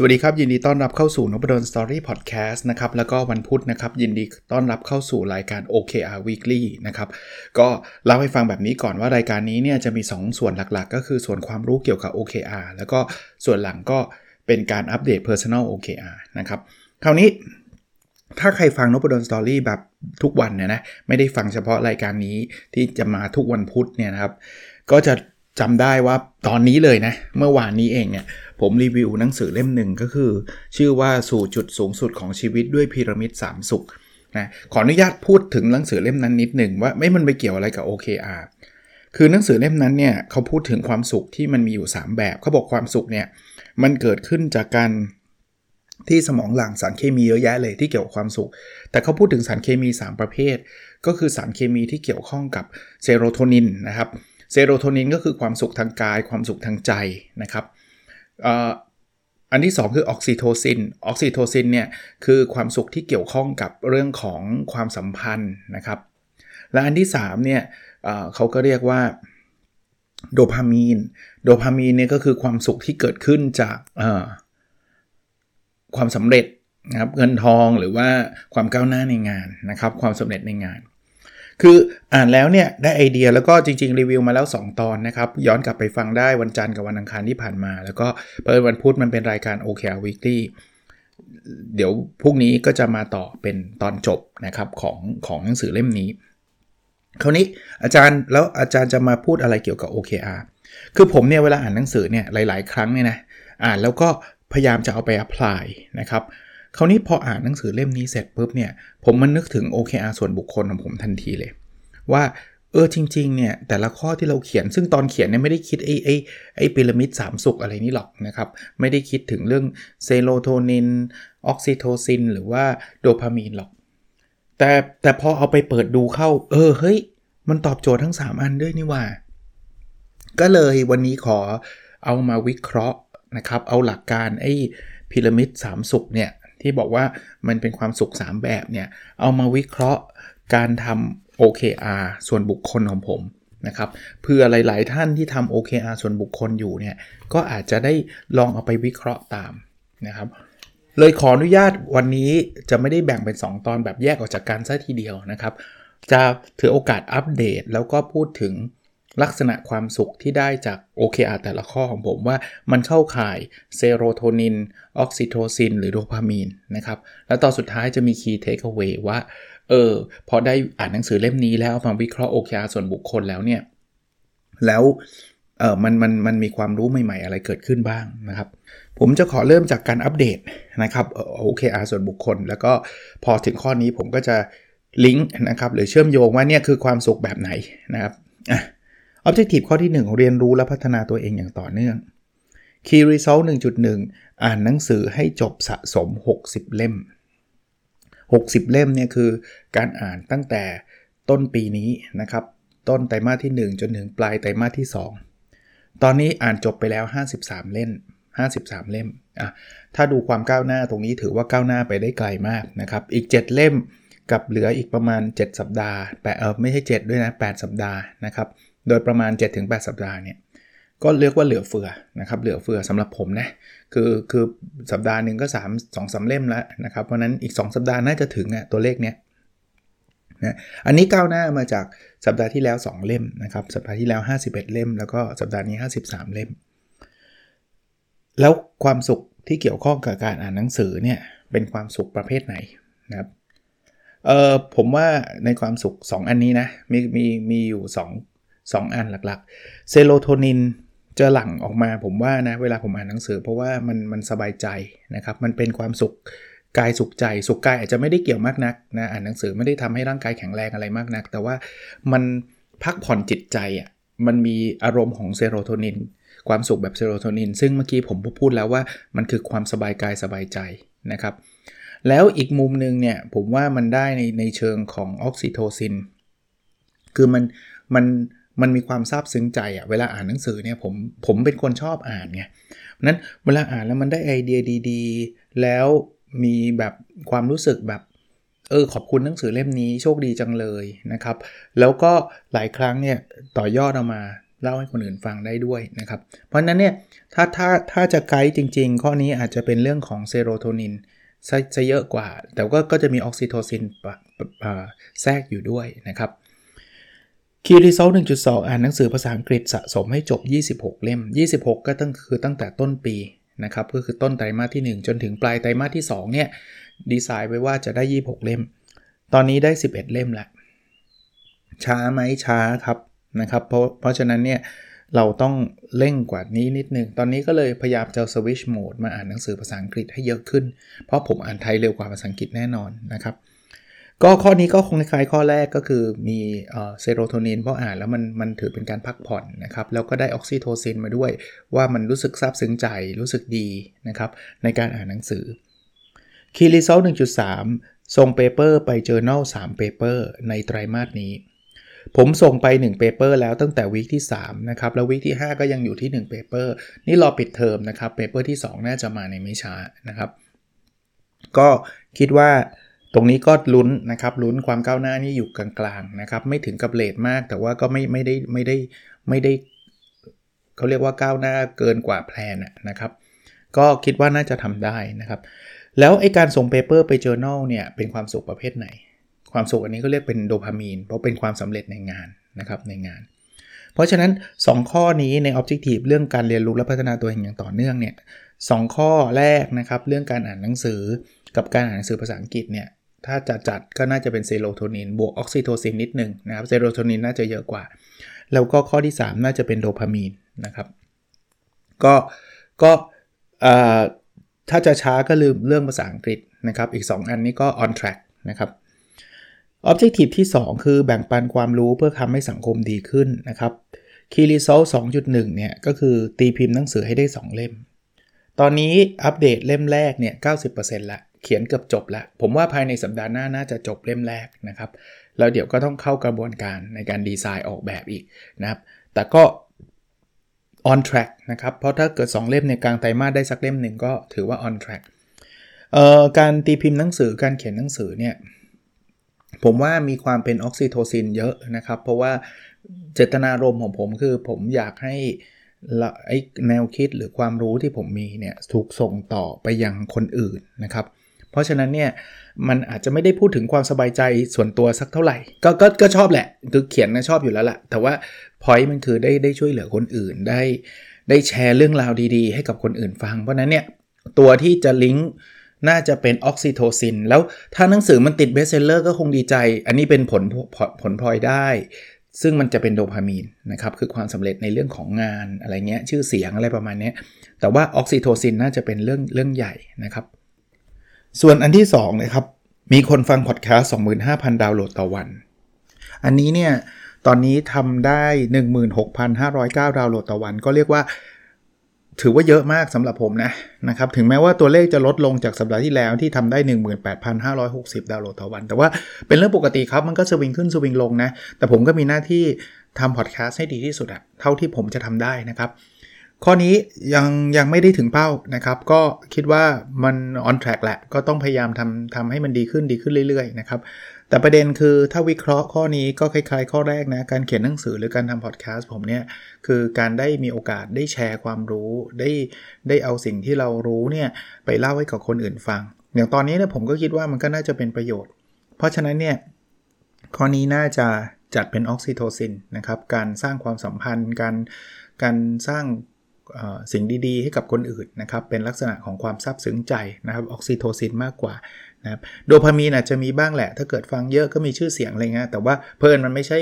สวัสดีครับ ยินดีต้อนรับเข้าสู่นบดอนสตอรี่พอดแคสต์นะครับแล้วก็วันพุธนะครับ ยินดีต้อนรับเข้าสู่รายการ OKR Weekly นะครับก็เล่าให้ฟังแบบนี้ก่อนว่ารายการนี้เนี่ยจะมี 2 ส่วนหลักๆ ก็คือส่วนความรู้เกี่ยวกับ OKR แล้วก็ส่วนหลังก็เป็นการอัปเดต Personal OKR นะครับคราวนี้ถ้าใครฟังนบดอนสตอรี่แบบทุกวันเนี่ยนะไม่ได้ฟังเฉพาะรายการนี้ที่จะมาทุกวันพุธเนี่ยนะครับก็จะ จำได้ว่าตอนนี้เลยนะ เมื่อวานนี้เองเนี่ย ผมรีวิวหนังสือเล่มหนึ่งก็คือ ชื่อว่าสู่จุดสูงสุดของชีวิตด้วยพีระมิด3สุขนะขออนุญาตพูดถึงหนังสือเล่มนั้นนิดหนึ่งว่าไม่มันไปเกี่ยวอะไรกับ OKR คือหนังสือเล่มนั้นเนี่ยเขาพูดถึงความสุขที่มันมีอยู่ 3 แบบเขาบอกความสุขเนี่ยมันเกิดขึ้นจากการที่สมองหลั่งสารเคมีเยอะแยะเลยที่เกี่ยวกับความสุข แต่เขาพูดถึงสารเคมี 3 ประเภท ก็คือสารเคมีที่เกี่ยวข้องกับเซโรโทนินนะครับ เซโรโทนินก็คือความสุขทางกาย ความสุขทางใจนะครับอันที่ 2 คือออกซิโทซิน ออกซิโทซินเนี่ยคือความสุขที่เกี่ยวข้องกับเรื่องของความสัมพันธ์นะครับ และอันที่3เนี่ยเขาก็เรียกว่าโดพามีน โดพามีนเนี่ยก็คือความสุขที่เกิดขึ้นจากความสำเร็จนะครับเงินทองหรือว่าความก้าวหน้าในงานนะครับ ความสำเร็จในงาน คืออ่านแล้วเนี่ยได้ไอเดียแล้วก็จริง ๆ รีวิวมาแล้ว 2 ตอนนะครับ ย้อนกลับไปฟังได้วันจันทร์กับวันอังคารที่ผ่านมา แล้วก็เปิดวันพุธมันเป็นรายการ OKR Weekly เดี๋ยวพรุ่งนี้ก็จะมาต่อเป็นตอนจบนะครับของของหนังสือเล่มนี้ คราวนี้อาจารย์แล้วอาจารย์จะมาพูดอะไรเกี่ยวกับ OKR คือผมเนี่ยเวลาอ่านหนังสือเนี่ยหลาย ๆ ครั้งเนี่ยนะอ่านแล้วก็พยายามจะเอาไป apply นะครับ คราวนี้พออ่านหนังสือเล่มนี้เสร็จปุ๊บเนี่ยผมมันนึกถึง OKR ส่วนบุคคลของผมทันทีเลย ว่าเออจริงๆเนี่ยแต่ละข้อที่เราเขียนซึ่งตอนเขียนเนี่ยไม่ได้คิดไอ้ไอ้ไอ้พีระมิดสามสุขอะไรนี่หรอกนะครับ ไม่ได้คิดถึงเรื่องเซโรโทนินออกซิโทซิน หรือว่าโดพามีนหรอก แต่แต่พอเอาไปเปิดดูเข้า เออเฮ้ย มันตอบโจทย์ทั้ง 3 อันด้วยนี่หว่า ก็เลยวันนี้ขอเอามาวิเคราะห์นะครับ เอาหลักการไอ้พีระมิด3สุขเนี่ย ที่บอกว่ามันเป็นความสุข 3 แบบเนี่ย เอามาวิเคราะห์การทำ OKR ส่วนบุคคลของผมนะครับเพื่อหลาย ๆ ท่านที่ทำ OKR ส่วนบุคคลอยู่เนี่ย ก็อาจจะได้ลองเอาไปวิเคราะห์ตามนะครับเลยขออนุญาตวันนี้จะไม่ได้แบ่งเป็น 2 ตอนแบบแยกออกจากกันซะทีเดียวนะครับ จะถือโอกาสอัปเดตแล้วก็พูดถึง ลักษณะความสุขที่ได้จาก OKR แต่ละข้อของผมว่ามันเข้าข่ายเซโรโทนิน ออกซิโทซิน หรือโดพามีนนะครับ แล้วตอนสุดท้ายจะมี Key Takeaway ว่า เออ พอได้อ่านหนังสือเล่มนี้แล้วมาวิเคราะห์ OKR ส่วนบุคคลแล้วเนี่ย แล้วเออมันมันมันมีความรู้ใหม่ ๆ อะไรเกิดขึ้นบ้างนะครับ ผมจะขอเริ่มจากการอัปเดตนะครับ OKR ส่วนบุคคล แล้วก็พอถึงข้อนี้ผมก็จะลิงก์นะครับหรือเชื่อมโยงว่าเนี่ยคือความสุขแบบไหนนะครับ Objective ข้อที่ 1 เรียนรู้และพัฒนาตัวเองอย่างต่อเนื่อง Key Result 1.1 อ่านหนังสือให้จบสะสม 60 เล่ม 60 เล่มเนี่ยคือการอ่านตั้งแต่ต้นปีนี้นะครับ ต้นไตรมาสที่ 1 จนถึงปลายไตรมาสที่ 2 ตอนนี้อ่านจบไปแล้ว 53 เล่ม53 เล่มอะถ้าดูความก้าวหน้าตรงนี้ถือว่าก้าวหน้าไปได้ไกลมากนะครับ อีก 7 เล่มกับเหลืออีกประมาณ 7 สัปดาห์แปเออไม่ใช่ 7 ด้วยนะ 8 สัปดาห์นะครับ โดยประมาณ 7-8 สัปดาห์เนี่ยก็เรียกว่าเหลือเฟือนะครับเหลือเฟือสำหรับผมนะคือคือสัปดาห์หนึ่งก็ 3 2 3 เล่มแล้วนะครับ เพราะนั้นอีก 2 สัปดาห์น่าจะถึงอะตัวเลขเนี้ยนะอันนี้ก้าวหน้ามาจากสัปดาห์ที่แล้ว 2 เล่มนะครับสัปดาห์ที่แล้ว 51 เล่ม แล้วก็สัปดาห์นี้ 53 เล่ม แล้วความสุขที่เกี่ยวข้องกับการอ่านหนังสือเนี่ยเป็นความสุขประเภทไหนนะครับเออผมว่าในความสุข 2 อันนี้นะมีมีมีอยู่ 2 2 อันหลักๆ เซโรโทนินจะหลั่งออกมาผมว่านะ เวลาผมอ่านหนังสือ เพราะว่ามันมันสบายใจนะครับ มันเป็นความสุขกายสุขใจ สุขกายอาจจะไม่ได้เกี่ยวมากนักนะอ่านหนังสือไม่ได้ทำให้ร่างกายแข็งแรงอะไรมากนัก แต่ว่ามันพักผ่อนจิตใจอะมันมีอารมณ์ของเซโรโทนิน ความสุขแบบเซโรโทนิน ซึ่งเมื่อกี้ผมพูดแล้วว่ามันคือความสบายกายสบายใจนะครับ แล้วอีกมุมหนึ่งเนี่ยผมว่ามันได้ในในเชิงของออกซิโทซิน คือมันมัน มันมีความซาบซึ้งใจอะเวลาอ่านหนังสือเนี่ยผมผมเป็นคนชอบอ่านไงนั้นเวลาอ่านแล้วมันได้ไอเดียดีๆ แล้วมีแบบความรู้สึกแบบเออขอบคุณหนังสือเล่มนี้โชคดีจังเลยนะครับ แล้วก็หลายครั้งเนี่ยต่อยอดออกมาเล่าให้คนอื่นฟังได้ด้วยนะครับ เพราะนั้นเนี่ยถ้าถ้าถ้าจะไกด์จริง ๆ ข้อนี้อาจจะเป็นเรื่องของเซโรโทนินซะเยอะกว่า แต่ก็ก็จะมีออกซิโทซินแทรกอยู่ด้วยนะครับ คีรีโซล1.2 อ่านหนังสือภาษาอังกฤษสะสมให้จบ 26 เล่ม 26 ก็ตั้งคือตั้งแต่ต้นปีนะครับก็คือต้นไตรมาสที่ 1 จนถึงปลายไตรมาสที่ 2 เนี่ย ดีไซน์ไว้ว่าจะได้ 26 เล่ม ตอนนี้ได้ 11 เล่มแล้วช้าไหมช้าครับนะครับ เพราะเพราะฉะนั้นเนี่ยเราต้องเร่งกว่านี้นิดนึง ตอนนี้ก็เลยพยายามจะสวิชโหมดมาอ่านหนังสือภาษาอังกฤษให้เยอะขึ้น เพราะผมอ่านไทยเร็วกว่าภาษาอังกฤษแน่นอนนะครับ ก็ข้อนี้ก็คงคล้ายข้อแรกก็คือมีเซโรโทนินเพราะอ่านแล้วมันมันถือเป็นการพักผ่อนนะครับ แล้วก็ได้ออกซิโทซินมาด้วย ว่ามันรู้สึกซาบซึ้งใจรู้สึกดีนะครับในการอ่านหนังสือ key result 1.3 ส่ง paper ไป Journal 3 paper ในไตรมาสนี้ ผมส่งไป1 paper แล้วตั้งแต่ week ที่3นะครับแล้ว week ที่ 5 ก็ยังอยู่ที่1 paper นี่รอปิดเทอมนะครับ paper ที่ 2 น่าจะมาในไม่ช้านะครับ ก็คิดว่า ตรงนี้ก็ลุ้นนะครับลุ้นความก้าวหน้านี่อยู่กลางๆนะครับไม่ถึงกับ late มากแต่ว่าก็ไม่ไม่ได้ไม่ได้ไม่ได้เขาเรียกว่าก้าวหน้าเกินกว่า plan นะครับ ก็คิดว่าน่าจะทำได้นะครับ แล้วไอ้การส่ง paper ไป journal เนี่ยเป็นความสุขประเภทไหน ความสุขอันนี้ก็เรียกเป็นโดพามีน เพราะเป็นความสำเร็จในงานนะครับในงาน เพราะฉะนั้น 2 ข้อนี้ใน Objective เรื่องการเรียนรู้และพัฒนาตัวเองอย่างต่อเนื่องเนี่ยสข้อแรกนะครับเรื่องการอ่านหนังสือกับการอ่านหนังสือภาษาอังกฤษเนี่ย ถ้าจะจัดก็น่าจะเป็นเซโรโทนินบวกออกซิโทซินนิดนึงนะครับเซโรโทนินน่าจะเยอะกว่า แล้วก็ข้อที่ 3 น่าจะเป็นโดพามีนนะครับ ก็ก็ถ้าจะช้าก็ลืมเรื่องภาษาอังกฤษนะครับ อีก 2 อันนี้ก็ on track นะครับ Objective ที่ 2 คือแบ่งปันความรู้เพื่อทำให้สังคมดีขึ้นนะครับ Key Result 2.1 เนี่ย ก็คือตีพิมพ์หนังสือให้ได้ 2 เล่ม ตอนนี้อัปเดตเล่มแรกเนี่ย 90%ละ เขียนเกือบจบแล้ว ผมว่าภายในสัปดาห์หน้าน่าจะจบเล่มแรกนะครับ แล้วเดี๋ยวก็ต้องเข้ากระบวนการในการดีไซน์ออกแบบอีกนะครับ แต่ก็ on track นะครับ เพราะถ้าเกิด 2 เล่มในกลางไตรมาสได้สักเล่มหนึ่งก็ถือว่า on track เอ่อการตีพิมพ์หนังสือการเขียนหนังสือเนี่ยผมว่ามีความเป็นออกซิโทซินเยอะนะครับ เพราะว่าเจตนารมณ์ของผมคือผมอยากให้ไอ้แนวคิดหรือความรู้ที่ผมมีเนี่ยถูกส่งต่อไปยังคนอื่นนะครับ เพราะฉะนั้นเนี่ยมันอาจจะไม่ได้พูดถึงความสบายใจส่วนตัวสักเท่าไหร่ ก็ก็ก็ชอบแหละ คือเขียนนะชอบอยู่แล้วแหละแต่ว่าพอยต์มันคือได้ได้ช่วยเหลือคนอื่นได้ได้แชร์เรื่องราวดีๆ ให้กับคนอื่นฟัง เพราะนั้นเนี่ยตัวที่จะลิงก์น่าจะเป็นออกซิโทซิน แล้วถ้าหนังสือมันติด bestseller ก็คงดีใจ อันนี้เป็นผลผลพลอยได้ ซึ่งมันจะเป็นโดพามีนนะครับ คือความสำเร็จในเรื่องของงานอะไรเงี้ย ชื่อเสียงอะไรประมาณนี้แต่ว่าออกซิโทซินน่าจะเป็นเรื่องเรื่องใหญ่นะครับ ส่วนอันที่2นะครับมีคนฟังพอดแคสต์25,000 ดาวน์โหลดต่อวัน อันนี้เนี่ยตอนนี้ทำได้ 16,509 ดาวน์โหลดต่อวัน ก็เรียกว่าถือว่าเยอะมากสำหรับผมนะนะครับถึงแม้ว่าตัวเลขจะลดลงจากสัปดาห์ที่แล้วที่ทำได้ 18,560 ดาวน์โหลดต่อวัน แต่ว่าเป็นเรื่องปกติครับมันก็สวิงขึ้นสวิงลงนะแต่ผมก็มีหน้าที่ทำพอดแคสต์ให้ดีที่สุดอะเท่าที่ผมจะทำได้นะครับ ข้อนี้ยังยังไม่ได้ถึงเป้านะครับ ก็คิดว่ามัน on track แหละ ก็ต้องพยายามทำทำให้มันดีขึ้นดีขึ้นเรื่อยๆนะครับ แต่ประเด็นคือถ้าวิเคราะห์ข้อนี้ก็คล้ายๆ ข้อแรกนะ การเขียนหนังสือหรือการทำพอดแคสต์ผมเนี่ย คือการได้มีโอกาสได้แชร์ความรู้ ได้ได้เอาสิ่งที่เรารู้เนี่ยไปเล่าให้กับคนอื่นฟัง อย่างตอนนี้เนี่ยผมก็คิดว่ามันก็น่าจะเป็นประโยชน์ เพราะฉะนั้นเนี่ยข้อนี้น่าจะจัดเป็นออกซิโทซินนะครับ การสร้างความสัมพันธ์ การการสร้าง สิ่งดีๆ ให้กับคนอื่นนะครับ เป็นลักษณะของความซาบซึ้งใจนะครับ ออกซิโทซินมากกว่านะครับโดพามีนอาจจะมีบ้างแหละ ถ้าเกิดฟังเยอะก็มีชื่อเสียงอะไรเงี้ยแต่ว่าเพลินมันไม่ใช่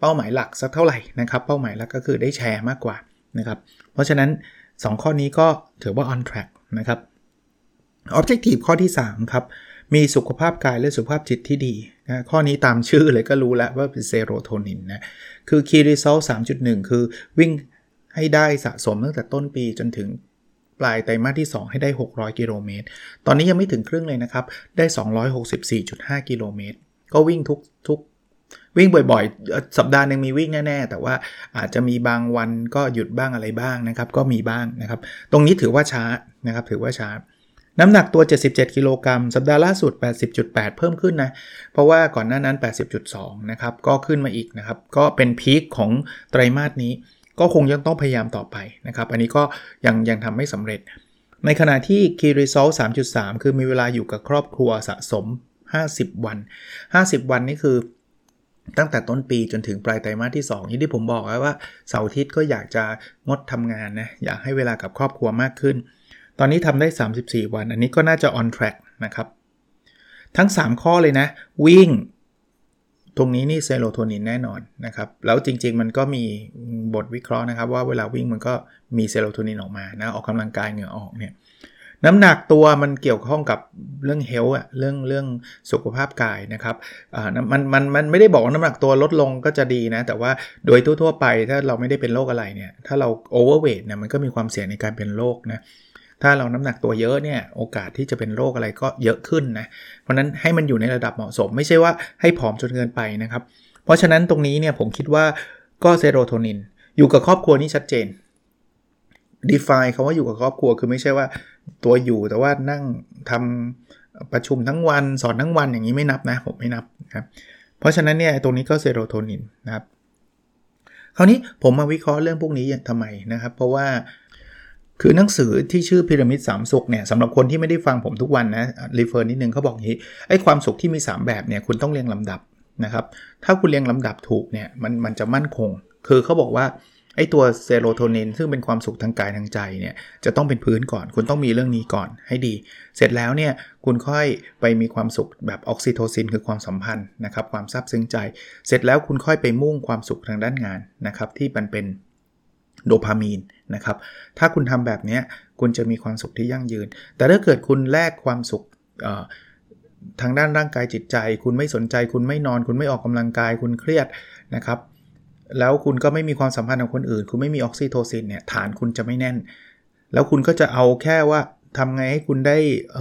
เป้าหมายหลักสักเท่าไหร่นะครับ เป้าหมายหลักก็คือได้แชร์มากกว่านะครับ เพราะฉะนั้น 2 ข้อนี้ก็ถือว่า on track นะครับ objective ข้อที่ 3 ครับ มีสุขภาพกายและสุขภาพจิตที่ดีนะข้อนี้ตามชื่อเลยก็รู้แล้วว่าเป็นเซโรโทนินนะ คือ key result 3.1 คือวิ่ง ให้ได้สะสมตั้งแต่ต้นปีจนถึงปลายไตรมาสที่ 2 ให้ได้ 600 กิโลเมตร ตอนนี้ยังไม่ถึงครึ่งเลยนะครับ ได้ 264.5 กิโลเมตร ก็วิ่งทุกทุกวิ่งบ่อยๆ สัปดาห์หนึ่งมีวิ่งแน่ๆ แต่ว่าอาจจะมีบางวันก็หยุดบ้างอะไรบ้างนะครับ ก็มีบ้างนะครับ ตรงนี้ถือว่าช้านะครับ ถือว่าช้า น้ำหนักตัว 77 กิโลกรัม สัปดาห์ล่าสุด 80.8 เพิ่มขึ้นนะ เพราะว่าก่อนหน้านั้น 80.2 นะครับ ก็ขึ้นมาอีกนะครับ ก็เป็นพีคของไตรมาสนี้ ก็คงยังต้องพยายามต่อไปนะครับ อันนี้ก็ยังยังทำไม่สำเร็จ ในขณะที่ Key Result 3.3 คือมีเวลาอยู่กับครอบครัวสะสม 50 วัน 50 วันนี่คือตั้งแต่ต้นปีจนถึงปลายไตรมาสที่2อย่างที่ผมบอกไว้ว่าเสาร์อาทิตย์ก็อยากจะงดทำงานนะ อยากให้เวลากับครอบครัวมากขึ้น ตอนนี้ทำได้ 34 วัน อันนี้ก็น่าจะ on track นะครับ ทั้ง 3 ข้อเลยนะ วิ่ง ตรงนี้นี่เซโรโทนินแน่นอนนะครับ แล้วจริง ๆ มันก็มีบทวิเคราะห์นะครับ ว่าเวลาวิ่งมันก็มีเซโรโทนินออกมานะออกกำลังกายเหงื่อออกเนี่ยน้ำหนักตัวมันเกี่ยวข้องกับเรื่อง health อะเรื่องเรื่องสุขภาพกายนะครับอ่ามันมันมันไม่ได้บอกว่าน้ำหนักตัวลดลงก็จะดีนะ แต่ว่าโดยทั่วๆไปถ้าเราไม่ได้เป็นโรคอะไรเนี่ย ถ้าเรา overweight เนี่ยมันก็มีความเสี่ยงในการเป็นโรคนะ ถ้าเราน้ำหนักตัวเยอะเนี่ยโอกาสที่จะเป็นโรคอะไรก็เยอะขึ้นนะ เพราะนั้นให้มันอยู่ในระดับเหมาะสม ไม่ใช่ว่าให้ผอมจนเกินไปนะครับ เพราะฉะนั้นตรงนี้เนี่ยผมคิดว่าก็เซโรโทนิน อยู่กับครอบครัวนี่ชัดเจน define คาว่าอยู่กับครอบครัวคือไม่ใช่ว่าตัวอยู่แต่ว่านั่งทำประชุมทั้งวันสอนทั้งวันอย่างนี้ไม่นับนะผมไม่นับนะครับเพราะฉะนั้นเนี่ยตรงนี้ก็เซโรโทนินนะครับคราวนี้ผมมาวิเคราะห์เรื่องพวกนี้ทำไมนะครับ เพราะว่า คือหนังสือที่ชื่อพีระมิดสามสุขเนี่ยสำหรับคนที่ไม่ได้ฟังผมทุกวันนะrefer นิดนึงเขาบอกงี้ไอ้ความสุขที่มี 3 แบบเนี่ยคุณต้องเรียงลำดับนะครับถ้าคุณเรียงลำดับถูกเนี่ยมันมันจะมั่นคง คือเขาบอกว่าไอ้ตัวเซโรโทนินซึ่งเป็นความสุขทางกายทางใจเนี่ยจะต้องเป็นพื้นก่อน คุณต้องมีเรื่องนี้ก่อนให้ดี เสร็จแล้วเนี่ยคุณค่อยไปมีความสุขแบบออกซิโทซินคือความสัมพันธ์นะครับความซาบซึ้งใจ เสร็จแล้วคุณค่อยไปมุ่งความสุขทางด้านงานนะครับที่มันเป็น โดพามีนนะครับ ถ้าคุณทำแบบนี้คุณจะมีความสุขที่ยั่งยืน แต่ถ้าเกิดคุณแลกความสุขทางด้านร่างกายจิตใจ คุณไม่สนใจ คุณไม่นอน คุณไม่ออกกำลังกาย คุณเครียดนะครับ แล้วคุณก็ไม่มีความสัมพันธ์กับคนอื่น คุณไม่มีออกซิโทซินเนี่ยฐานคุณจะไม่แน่น แล้วคุณก็จะเอาแค่ว่าทำไงให้คุณได้เ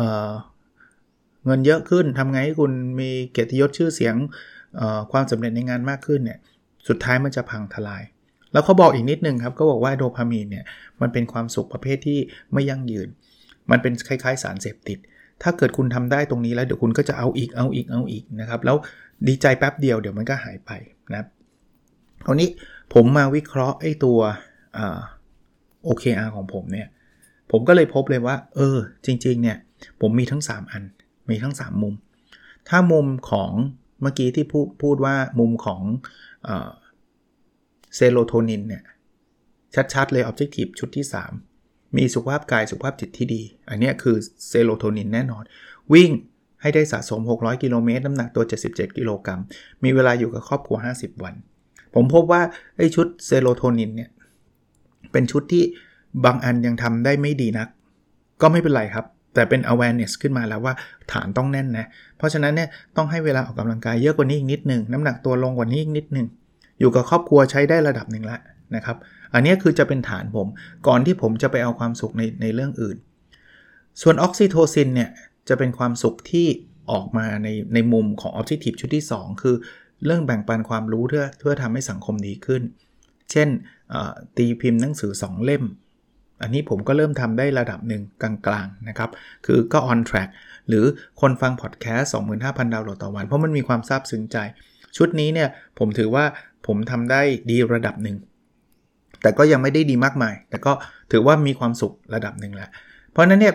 เงินเยอะขึ้นทำไงให้คุณมีเกียรติยศชื่อเสียงความสำเร็จในงานมากขึ้นเนี่ยสุดท้ายมันจะพังทลาย แล้วเขาบอกอีกนิดนึงครับก็บอกว่าโดพามีนเนี่ยมันเป็นความสุขประเภทที่ไม่ยั่งยืน มันเป็นคล้ายๆ สารเสพติด ถ้าเกิดคุณทำได้ตรงนี้แล้วเดี๋ยวคุณก็จะเอาอีกเอาอีกเอาอีกนะครับแล้วดีใจแป๊บเดียวเดี๋ยวมันก็หายไปนะครับคราวนี้ผมมาวิเคราะห์ไอ้ตัวโอเคอาร์ของผมเนี่ยผมก็เลยพบเลยว่า เออ จริง ๆ เนี่ย ผมมีทั้ง 3 อัน มีทั้ง 3 มุม ถ้ามุมของเมื่อกี้ที่พูดพูดว่ามุมของ เซโรโทนินเนี่ยชัดๆเลย objective ชุดที่ 3 มีสุขภาพกายสุขภาพจิตที่ดี อันนี้คือเซโรโทนินแน่นอน วิ่งให้ได้สะสม 600 กิโลเมตร น้ำหนักตัว 77 กิโลกรัม มีเวลาอยู่กับครอบครัว 50 วัน ผมพบว่าไอ้ชุดเซโรโทนินเนี่ย เป็นชุดที่บางอันยังทำได้ไม่ดีนัก ก็ไม่เป็นไรครับ แต่เป็น awareness ขึ้นมาแล้วว่าฐานต้องแน่นนะ เพราะฉะนั้นเนี่ยต้องให้เวลาออกกำลังกายเยอะกว่านี้อีกนิดหนึ่ง น้ำหนักตัวลงกว่านี้อีกนิดหนึ่ง อยู่กับครอบครัวใช้ได้ระดับหนึ่งแล้วนะครับ อันนี้คือจะเป็นฐานผมก่อนที่ผมจะไปเอาความสุขในในเรื่องอื่น ส่วนออกซิโทซินเนี่ยจะเป็นความสุขที่ออกมาในในมุมของ Objective ชุดที่ 2 คือเรื่องแบ่งปันความรู้เพื่อเพื่อทำให้สังคมดีขึ้น เช่นตีพิมพ์หนังสือ 2 เล่ม อันนี้ผมก็เริ่มทำได้ระดับหนึ่งกลางๆนะครับ คือก็ on track หรือคนฟังพอดแคสต์25,000 ดาวน์โหลดต่อวัน เพราะมันมีความซาบซึ้งใจ ชุดนี้เนี่ยผมถือว่าผมทำได้ดีระดับหนึ่ง แต่ก็ยังไม่ได้ดีมากมาย แต่ก็ถือว่ามีความสุขระดับหนึ่งแล้ว เพราะนั้นเนี่ย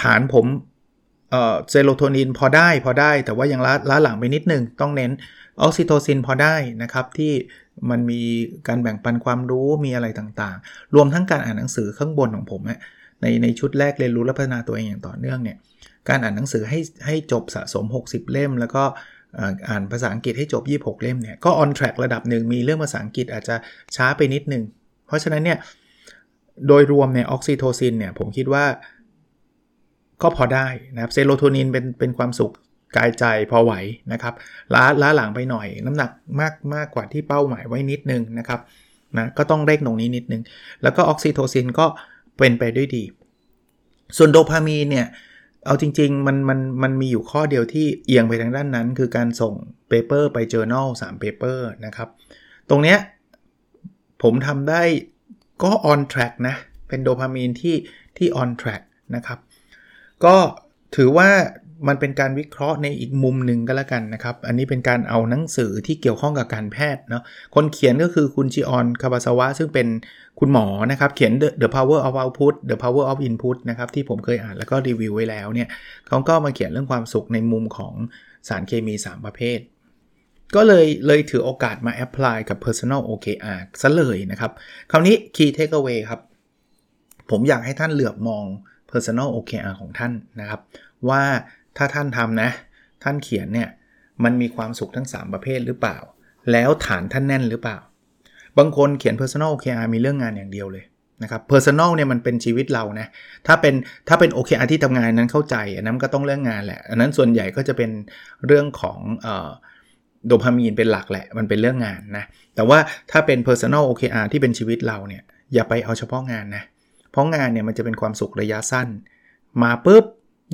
ฐานผมเซโรโทนินพอได้พอได้ แต่ว่ายังล้าล้าหลังไปนิดนึง ต้องเน้นออกซิโทซินพอได้นะครับที่มันมีการแบ่งปันความรู้มีอะไรต่างๆ รวมทั้งการอ่านหนังสือข้างบนของผมในในชุดแรกเรียนรู้และพัฒนาตัวเองอย่างต่อเนื่องเนี่ยการอ่านหนังสือให้ให้จบสะสม 60 เล่ม แล้วก็ อ่านภาษาอังกฤษให้จบ 26 เล่มเนี่ยก็ on track ระดับหนึ่งมีเรื่องภาษาอังกฤษอาจจะช้าไปนิดนึง เพราะฉะนั้นเนี่ยโดยรวมเนี่ยออกซิโทซินเนี่ยผมคิดว่าก็พอได้นะครับเซโรโทนินเป็นเป็นความสุขกายใจพอไหวนะครับล้าล้าหลังไปหน่อย น้ำหนักมากมากกว่าที่เป้าหมายไว้นิดนึงนะครับนะก็ต้องเร่งตรงนี้นิดนึง แล้วก็ออกซิโทซินก็เป็นไปด้วยดี ส่วนโดพามีนเนี่ย เอาจริง ๆ มันมันมันมีอยู่ข้อเดียวที่เอียงไปทางด้านนั้น คือการส่ง paper ไป journal 3 paper นะครับ ตรงเนี้ยผมทำได้ก็ on track นะ เป็นโดพามีนที่ที่ on track นะครับ ก็ถือว่า มันเป็นการวิเคราะห์ในอีกมุมหนึ่งก็แล้วกันนะครับ อันนี้เป็นการเอาหนังสือที่เกี่ยวข้องกับการแพทย์เนาะคนเขียนก็คือคุณชิออนคาบาซาวะซึ่งเป็นคุณหมอนะครับ เขียน The, The Power of Output The Power of Input นะครับ ที่ผมเคยอ่านแล้วก็รีวิวไว้แล้วเนี่ยเขาก็มาเขียนเรื่องความสุขในมุมของสารเคมี 3 ประเภท ก็เลยเลยถือโอกาสมา apply กับ Personal OKR ซะเลยนะครับ คราวนี้ Key Takeaway ครับ ผมอยากให้ท่านเหลือบมอง Personal OKR ของท่านนะครับว่า ถ้าท่านทำนะ ท่านเขียนเนี่ยมันมีความสุขทั้ง 3 ประเภทหรือเปล่า แล้วฐานท่านแน่นหรือเปล่า บางคนเขียน personal OKR มีเรื่องงานอย่างเดียวเลยนะครับ personal เนี่ยมันเป็นชีวิตเรานะถ้าเป็นถ้าเป็น OKR ที่ทำงานนั้นเข้าใจอันนั้นก็ต้องเรื่องงานแหละอันนั้นส่วนใหญ่ก็จะเป็นเรื่องของโดพามีนเป็นหลักแหละมันเป็นเรื่องงานนะแต่ว่าถ้าเป็น personal OKR ที่เป็นชีวิตเราเนี่ยอย่าไปเอาเฉพาะงานนะเพราะงานเนี่ยมันจะเป็นความสุขระยะสั้น มาปุ๊บ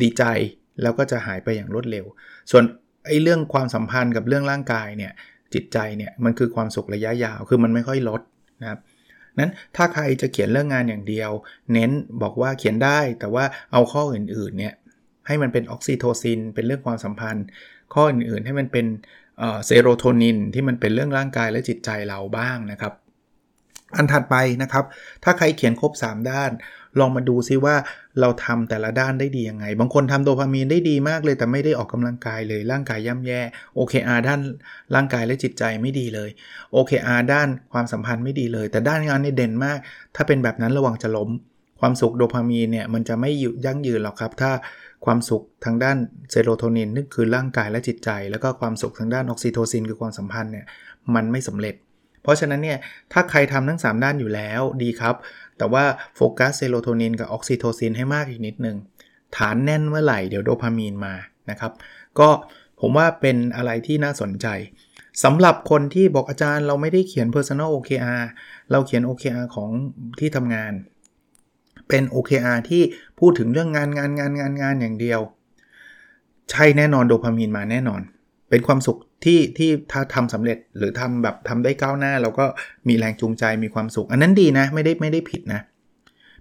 ดีใจ แล้วก็จะหายไปอย่างรวดเร็ว ส่วนไอ้เรื่องความสัมพันธ์กับเรื่องร่างกายเนี่ยจิตใจเนี่ยมันคือความสุขระยะยาวคือมันไม่ค่อยลดนะครับนั้นถ้าใครจะเขียนเรื่องงานอย่างเดียว เน้นบอกว่าเขียนได้แต่ว่าเอาข้ออื่นๆเนี่ยให้มันเป็นออกซิโทซิน เป็นเรื่องความสัมพันธ์ ข้ออื่นๆให้มันเป็นเซโรโทนินที่มันเป็นเรื่องร่างกายและจิตใจเราบ้างนะครับ อันถัดไปนะครับ ถ้าใครเขียนครบ 3 ด้าน ลองมาดูซิว่าเราทำแต่ละด้านได้ดียังไง บางคนทำโดพามีนได้ดีมากเลย แต่ไม่ได้ออกกำลังกายเลยร่างกายย่ำแย่ OKR ด้านร่างกายและจิตใจไม่ดีเลย OKR ด้านความสัมพันธ์ไม่ดีเลย แต่ด้านงานนี่เด่นมาก ถ้าเป็นแบบนั้นระวังจะล้ม ความสุขโดพามีนเนี่ยมันจะไม่ยั่งยืนหรอกครับ ถ้าความสุขทางด้านเซโรโทนินนั่นคือร่างกายและจิตใจ แล้วก็ความสุขทางด้านออกซิโทซินคือความสัมพันธ์เนี่ยมันไม่สำเร็จ เพราะฉะนั้นเนี่ยถ้าใครทำทั้ง 3 ด้านอยู่แล้วดีครับ แต่ว่าโฟกัสเซโรโทนินกับออกซิโทซินให้มากอีกนิดนึง ฐานแน่นเมื่อไหร่เดี๋ยวโดพามีนมานะครับ ก็ผมว่าเป็นอะไรที่น่าสนใจสำหรับคนที่บอกอาจารย์เราไม่ได้เขียน Personal OKR เราเขียน OKR ของที่ทำงาน เป็น OKR ที่พูดถึงเรื่องงานงานงานงานงานอย่างเดียว ใช่แน่นอนโดพามีนมาแน่นอน เป็นความสุข ที่ที่ถ้าทำสำเร็จหรือทำแบบทำได้ก้าวหน้า เราก็มีแรงจูงใจมีความสุข อันนั้นดีนะไม่ได้ไม่ได้ผิดนะ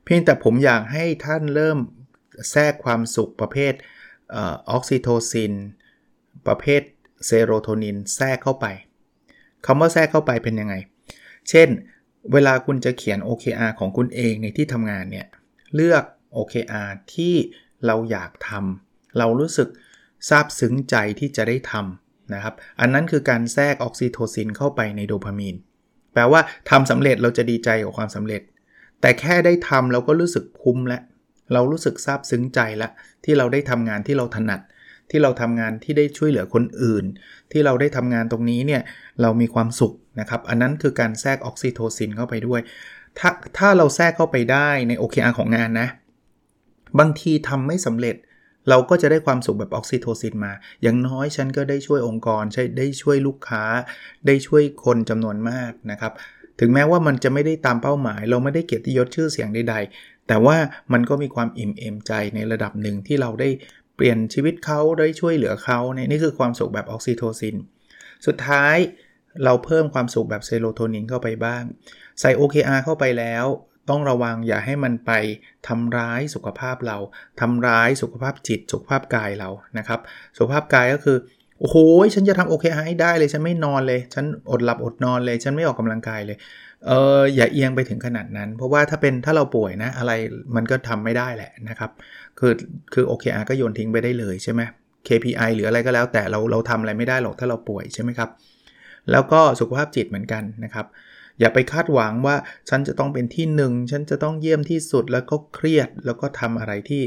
เพียงแต่ผมอยากให้ท่านเริ่มแทรกความสุขประเภทออกซิโทซิน ประเภทเซโรโทนินแทรกเข้าไปคำว่าแทรกเข้าไปเป็นยังไง เช่น เวลาคุณจะเขียน OKR ของคุณเองในที่ทำงานเนี่ยเลือก OKR ที่เราอยากทำเรารู้สึกซาบซึ้งใจที่จะได้ทำ นะครับ อันนั้นคือการแทรกออกซิโทซินเข้าไปในโดพามีน แปลว่าทำสำเร็จเราจะดีใจกับความสำเร็จ แต่แค่ได้ทำเราก็รู้สึกคุ้มแล้วเรารู้สึกซาบซึ้งใจละ ที่เราได้ทำงานที่เราถนัด ที่เราทำงานที่ได้ช่วยเหลือคนอื่น ที่เราได้ทำงานตรงนี้เนี่ยเรามีความสุขนะครับ อันนั้นคือการแทรกออกซิโทซินเข้าไปด้วย ถ้าถ้าเราแทรกเข้าไปได้ใน OKR ของงานนะ บางทีทำไม่สำเร็จ เราก็จะได้ความสุขแบบออกซิโทซินมา อย่างน้อยฉันก็ได้ช่วยองค์กรใช่ได้ช่วยลูกค้า ได้ช่วยคนจำนวนมากนะครับ ถึงแม้ว่ามันจะไม่ได้ตามเป้าหมาย เราไม่ได้เกียรติยศชื่อเสียงใดๆ แต่ว่ามันก็มีความอิ่มเอมใจในระดับหนึ่งที่เราได้เปลี่ยนชีวิตเขาได้ช่วยเหลือเขาเนี่ยนี่คือความสุขแบบออกซิโทซิน สุดท้ายเราเพิ่มความสุขแบบเซโรโทนินเข้าไปบ้าง ใส่ OKR เข้าไปแล้ว ต้องระวังอย่าให้มันไปทำร้ายสุขภาพเราทำร้ายสุขภาพจิต สุขภาพกายเรานะครับ สุขภาพกายก็คือโอ้โหฉันจะทำโอเคให้ได้เลยฉันไม่นอนเลย ฉันอดหลับอดนอนเลย ฉันไม่ออกกำลังกายเลยเอออย่าเอียงไปถึงขนาดนั้น เพราะว่าถ้าเป็นถ้าเราป่วยนะอะไรมันก็ทำไม่ได้แหละนะครับคือคือ OKR ก็โยนทิ้งไปได้เลยใช่ไหม KPI หรืออะไรก็แล้วแต่เราเราทำอะไรไม่ได้หรอกถ้าเราป่วยใช่ไหมครับแล้วก็สุขภาพจิตเหมือนกันนะครับ อย่าไปคาดหวังว่าฉันจะต้องเป็นที่หนึ่งฉันจะต้องเยี่ยมที่สุดแล้วก็เครียดแล้วก็ทำอะไรที่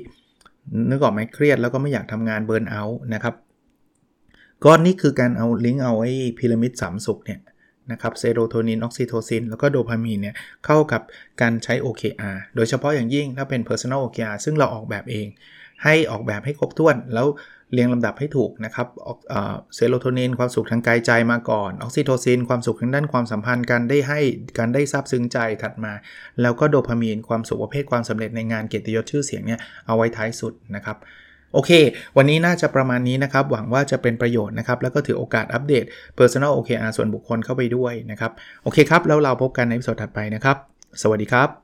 นึกออกไหมเครียดแล้วก็ไม่อยากทำงานเบิร์นเอาท์นะครับก็นี่คือการเอาลิงก์เอาไอ้พีระมิดสามสุขเนี่ยนะครับเซโรโทนินออกซิโทซินแล้วก็โดพามีนเนี่ยเข้ากับการใช้ OKR โดยเฉพาะอย่างยิ่งถ้าเป็น Personal OKR ซึ่งเราออกแบบเอง ให้ออกแบบให้ครบถ้วนแล้ว เรียงลำดับให้ถูกนะครับเซโรโทนินความสุขทางกายใจมาก่อน ออกซิโทซินความสุขทางด้านความสัมพันธ์การได้ให้การได้ซาบซึ้งใจถัดมา แล้วก็โดพามีนความสุขประเภทความสำเร็จในงานเกียรติยศชื่อเสียงเนี่ยเอาไว้ท้ายสุดนะครับโอเค วันนี้น่าจะประมาณนี้นะครับ หวังว่าจะเป็นประโยชน์นะครับ แล้วก็ถือโอกาสอัปเดต Personal OKR ส่วนบุคคลเข้าไปด้วยนะครับ โอเคครับ แล้วเราพบกันในวิดีโอถัดไปนะครับ สวัสดีครับ